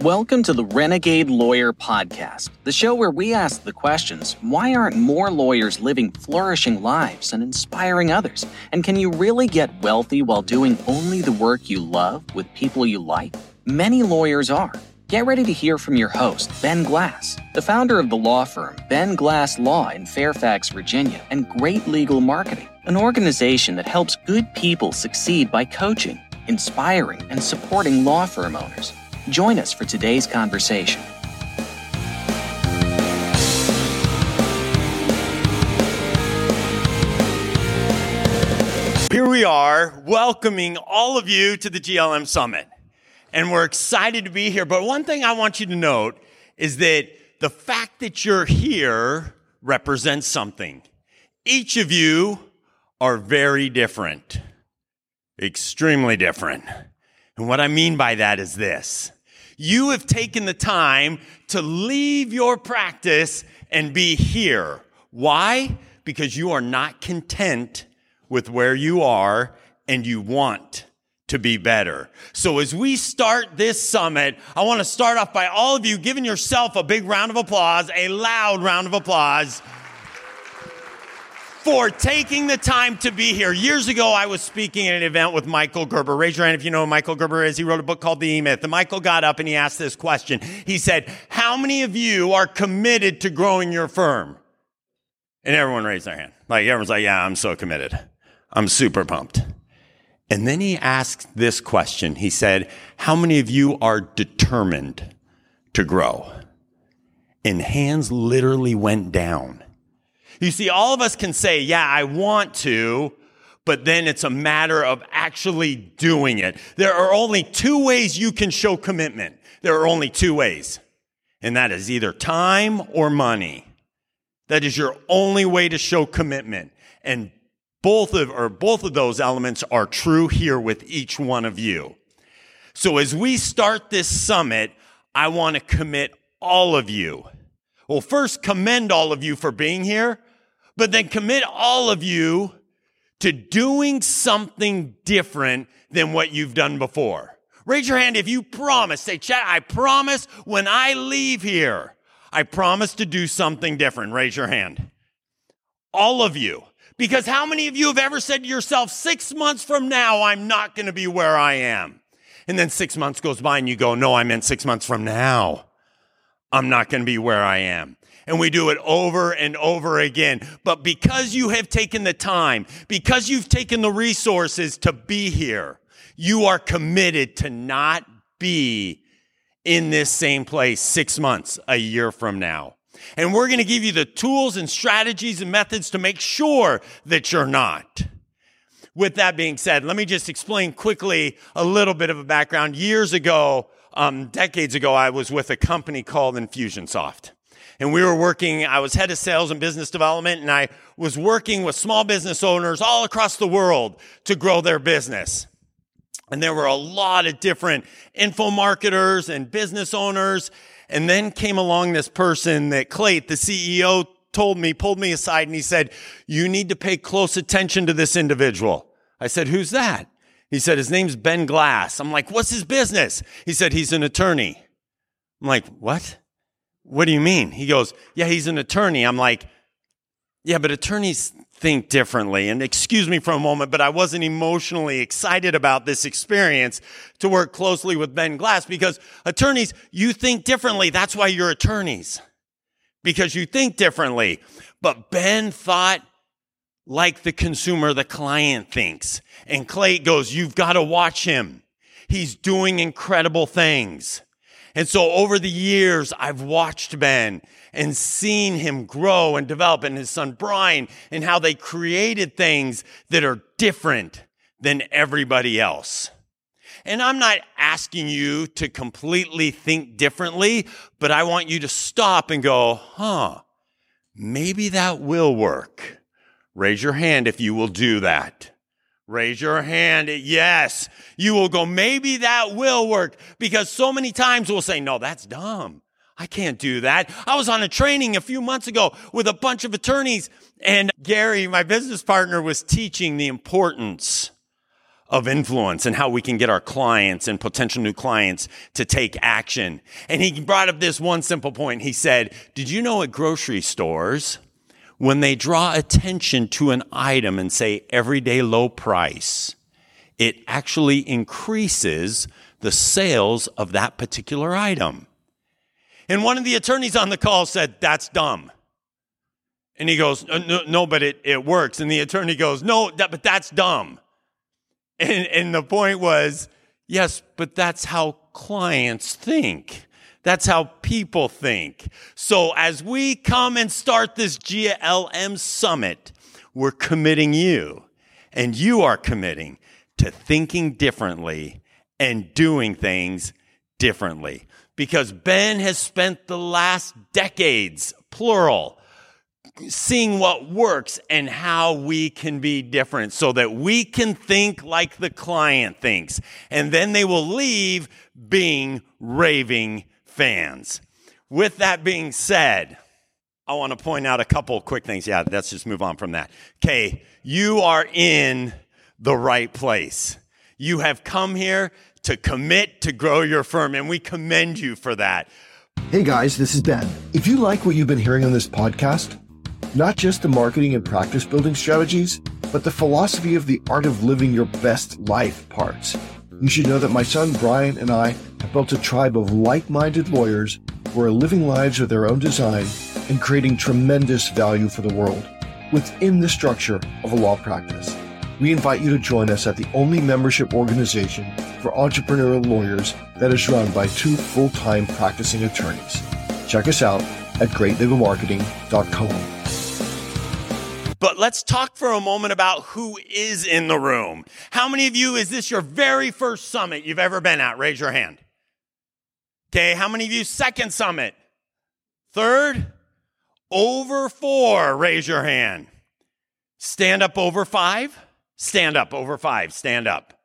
Welcome to the Renegade Lawyer Podcast, the show where we ask the questions why aren't more lawyers living flourishing lives and inspiring others? And can you really get wealthy while doing only the work you love with people you like? Many lawyers are. Get ready to hear from your host, Ben Glass, the founder of the law firm Ben Glass Law in Fairfax, Virginia, and Great Legal Marketing, an organization that helps good people succeed by coaching, inspiring, and supporting law firm owners. Join us for today's conversation. Here we are, welcoming all of you to the GLM Summit. And we're excited to be here. But one thing I want you to note is that the fact that you're here represents something. Each of you are very different, extremely different. And what I mean by that is this. You have taken the time to leave your practice and be here. Why? Because you are not content with where you are and you want to be better. So as we start this summit, I want to start off by all of you giving yourself a big round of applause, a loud round of applause for taking the time to be here. Years ago, I was speaking at an event with Michael Gerber. Raise your hand if you know who Michael Gerber is. He wrote a book called The E-Myth. And Michael got up and he asked this question. He said, how many of you are committed to growing your firm? And everyone raised their hand. Like everyone's like, yeah, I'm so committed. I'm super pumped. And then he asked this question. He said, how many of you are determined to grow? And hands literally went down. You see, all of us can say, yeah, I want to, but then it's a matter of actually doing it. There are only two ways you can show commitment. There are only two ways. And that is either time or money. That is your only way to show commitment. And both of, or both of those elements are true here with each one of you. So as we start this summit, I want to commit all of you. Well, first commend all of you for being here, but then commit all of you to doing something different than what you've done before. Raise your hand if you promise. Say, Chad, I promise when I leave here, I promise to do something different. Raise your hand. All of you. Because how many of you have ever said to yourself, six months from now, I'm not going to be where I am? And then six months goes by and you go, no, I meant six months from now. I'm not going to be where I am and we do it over and over again. But because you have taken the time, because you've taken the resources to be here, you are committed to not be in this same place six months, a year from now. And we're going to give you the tools and strategies and methods to make sure that you're not. With that being said, let me just explain quickly a little bit of a background. Years ago, um, decades ago, I was with a company called Infusionsoft and we were working, I was head of sales and business development, and I was working with small business owners all across the world to grow their business. And there were a lot of different info marketers and business owners. And then came along this person that Clate, the CEO, told me, pulled me aside, and he said, You need to pay close attention to this individual. I said, Who's that? He said, His name's Ben Glass. I'm like, What's his business? He said, He's an attorney. I'm like, What? What do you mean? He goes, Yeah, he's an attorney. I'm like, Yeah, but attorneys think differently. And excuse me for a moment, but I wasn't emotionally excited about this experience to work closely with Ben Glass because attorneys, you think differently. That's why you're attorneys because you think differently. But Ben thought like the consumer, the client thinks. And Clay goes, You've got to watch him. He's doing incredible things. And so over the years, I've watched Ben and seen him grow and develop and his son Brian and how they created things that are different than everybody else. And I'm not asking you to completely think differently, but I want you to stop and go, huh, maybe that will work. Raise your hand if you will do that. Raise your hand. Yes. You will go, maybe that will work because so many times we'll say, no, that's dumb. I can't do that. I was on a training a few months ago with a bunch of attorneys and Gary, my business partner, was teaching the importance of influence and how we can get our clients and potential new clients to take action. And he brought up this one simple point. He said, Did you know at grocery stores, when they draw attention to an item and say everyday low price, it actually increases the sales of that particular item. And one of the attorneys on the call said, That's dumb. And he goes, No, no but it, it works. And the attorney goes, No, that, but that's dumb. And, and the point was, Yes, but that's how clients think. That's how people think. So as we come and start this GLM summit, we're committing you and you are committing to thinking differently and doing things differently because Ben has spent the last decades, plural, seeing what works and how we can be different so that we can think like the client thinks. And then they will leave being raving fans. With that being said, I want to point out a couple quick things. Yeah, let's just move on from that. Okay, you are in the right place. You have come here to commit to grow your firm, and we commend you for that. Hey guys, this is Ben. If you like what you've been hearing on this podcast, not just the marketing and practice building strategies, but the philosophy of the art of living your best life parts, you should know that my son Brian and I have built a tribe of like minded lawyers who are living lives of their own design and creating tremendous value for the world within the structure of a law practice. We invite you to join us at the only membership organization for entrepreneurial lawyers that is run by two full time practicing attorneys. Check us out at greatlegalmarketing.com. But let's talk for a moment about who is in the room. How many of you is this your very first summit you've ever been at? Raise your hand. Okay, how many of you second summit? Third? Over four, raise your hand. Stand up over five? Stand up over five, stand up.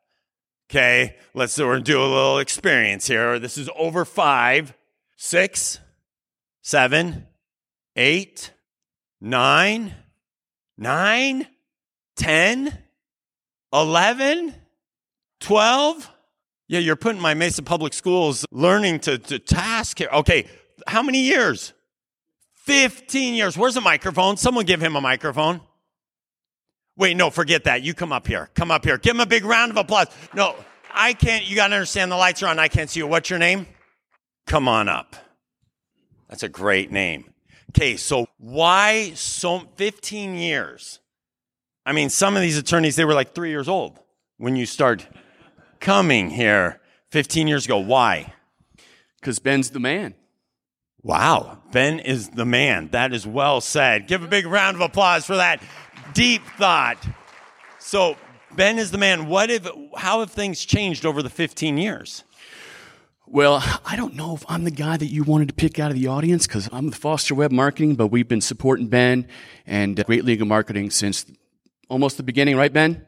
Okay, let's do a little experience here. This is over five, six, seven, eight, nine, nine, 10, 11, 12. Yeah, you're putting my Mesa Public Schools learning to, to task here. Okay, how many years? 15 years. Where's the microphone? Someone give him a microphone. Wait, no, forget that. You come up here. Come up here. Give him a big round of applause. No, I can't. You got to understand the lights are on. I can't see you. What's your name? Come on up. That's a great name. Okay, so why so 15 years? I mean, some of these attorneys, they were like three years old when you start coming here 15 years ago. Why? Because Ben's the man. Wow, Ben is the man. That is well said. Give a big round of applause for that deep thought. So, Ben is the man. What if, how have things changed over the 15 years? Well, I don't know if I'm the guy that you wanted to pick out of the audience because I'm with Foster Web Marketing, but we've been supporting Ben and Great Legal Marketing since almost the beginning, right, Ben?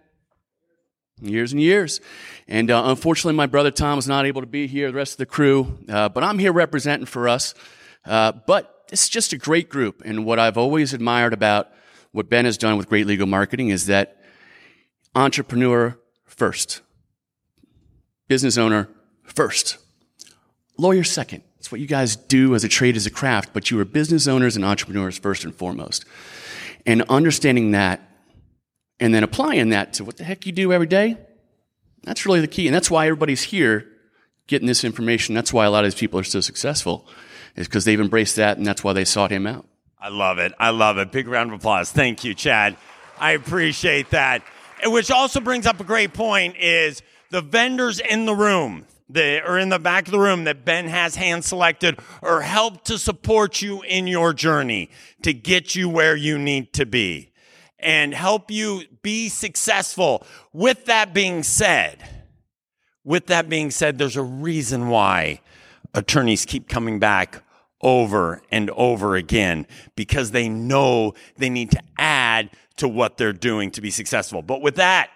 Years and years. And uh, unfortunately, my brother Tom was not able to be here, the rest of the crew, uh, but I'm here representing for us. Uh, but it's just a great group. And what I've always admired about what Ben has done with Great Legal Marketing is that entrepreneur first, business owner first lawyer second. It's what you guys do as a trade, as a craft, but you are business owners and entrepreneurs first and foremost. And understanding that and then applying that to what the heck you do every day, that's really the key. And that's why everybody's here getting this information. That's why a lot of these people are so successful, is because they've embraced that and that's why they sought him out. I love it. I love it. Big round of applause. Thank you, Chad. I appreciate that. Which also brings up a great point is the vendors in the room that are in the back of the room that Ben has hand selected or help to support you in your journey to get you where you need to be and help you be successful. With that being said, with that being said, there's a reason why attorneys keep coming back over and over again because they know they need to add to what they're doing to be successful. But with that,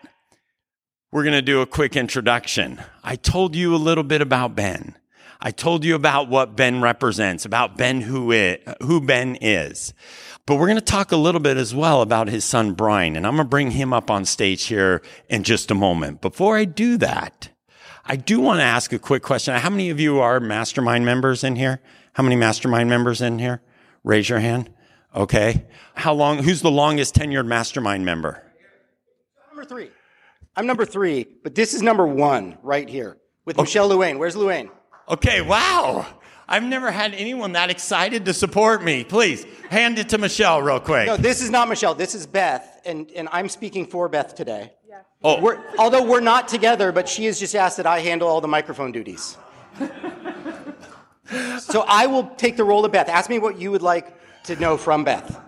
we're going to do a quick introduction. I told you a little bit about Ben. I told you about what Ben represents, about Ben who it, who Ben is. But we're going to talk a little bit as well about his son Brian, and I'm going to bring him up on stage here in just a moment. Before I do that, I do want to ask a quick question. How many of you are mastermind members in here? How many mastermind members in here? Raise your hand. Okay. How long, who's the longest tenured mastermind member? Number three. I'm number three, but this is number one right here with oh. Michelle Luane. Where's Luane? Okay, wow. I've never had anyone that excited to support me. Please hand it to Michelle real quick. No, this is not Michelle. This is Beth, and, and I'm speaking for Beth today. Yeah. Oh, We're, although we're not together, but she has just asked that I handle all the microphone duties. so I will take the role of Beth. Ask me what you would like to know from Beth.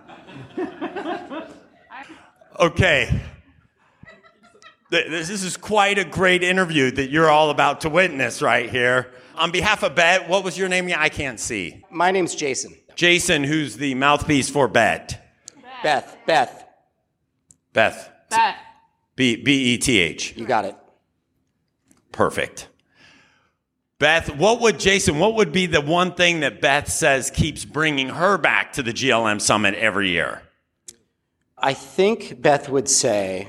okay. Th- This is quite a great interview that you're all about to witness right here. On behalf of Bet, what was your name? I can't see. My name's Jason. Jason, who's the mouthpiece for Bet. Beth, Beth, Beth. Beth. B B E T H. you got it. Perfect. Beth, what would Jason, what would be the one thing that Beth says keeps bringing her back to the GLM Summit every year? I think Beth would say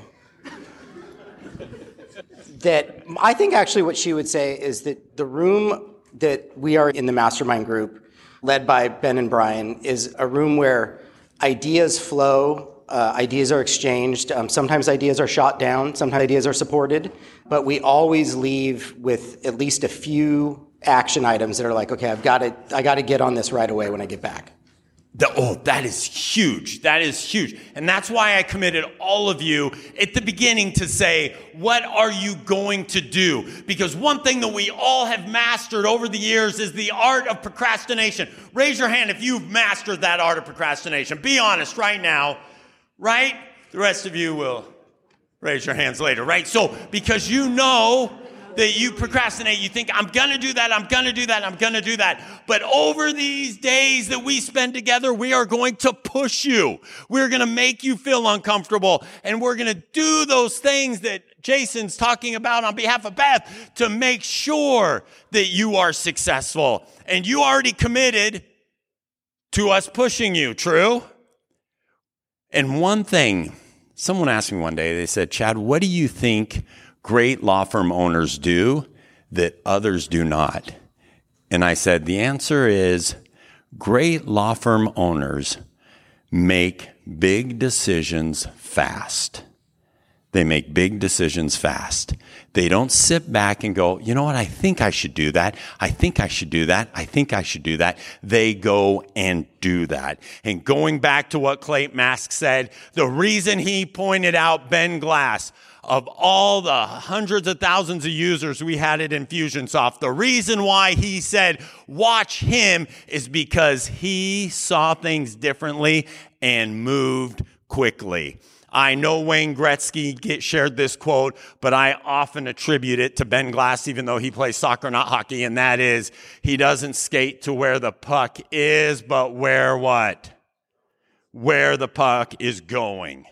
that I think actually what she would say is that the room that we are in the mastermind group, led by Ben and Brian, is a room where ideas flow, uh, ideas are exchanged. Um, sometimes ideas are shot down, sometimes ideas are supported, but we always leave with at least a few action items that are like, okay, I've got to, I got to get on this right away when I get back. The, oh, that is huge. That is huge. And that's why I committed all of you at the beginning to say, what are you going to do? Because one thing that we all have mastered over the years is the art of procrastination. Raise your hand if you've mastered that art of procrastination. Be honest right now, right? The rest of you will raise your hands later, right? So, because you know that you procrastinate, you think, I'm gonna do that, I'm gonna do that, I'm gonna do that. But over these days that we spend together, we are going to push you. We're gonna make you feel uncomfortable, and we're gonna do those things that Jason's talking about on behalf of Beth to make sure that you are successful. And you already committed to us pushing you, true? And one thing, someone asked me one day, they said, Chad, what do you think great law firm owners do that others do not? And I said, the answer is great law firm owners make big decisions fast. They make big decisions fast. They don't sit back and go, you know what? I think I should do that. I think I should do that. I think I should do that. They go and do that. And going back to what Clayton Mask said, the reason he pointed out Ben Glass, of all the hundreds of thousands of users we had at Infusionsoft, the reason why he said, watch him is because he saw things differently and moved quickly. I know Wayne Gretzky get, shared this quote, but I often attribute it to Ben Glass, even though he plays soccer, not hockey, and that is, he doesn't skate to where the puck is, but where what? Where the puck is going.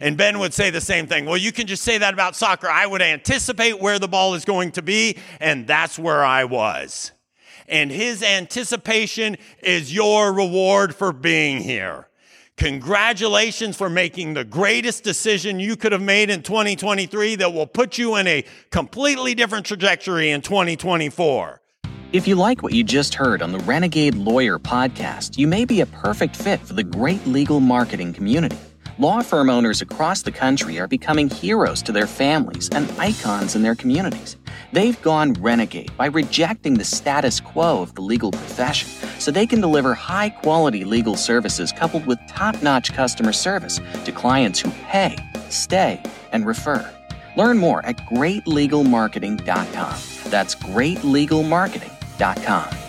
And Ben would say the same thing. Well, you can just say that about soccer. I would anticipate where the ball is going to be, and that's where I was. And his anticipation is your reward for being here. Congratulations for making the greatest decision you could have made in 2023 that will put you in a completely different trajectory in 2024. If you like what you just heard on the Renegade Lawyer podcast, you may be a perfect fit for the great legal marketing community. Law firm owners across the country are becoming heroes to their families and icons in their communities. They've gone renegade by rejecting the status quo of the legal profession so they can deliver high quality legal services coupled with top notch customer service to clients who pay, stay, and refer. Learn more at greatlegalmarketing.com. That's greatlegalmarketing.com.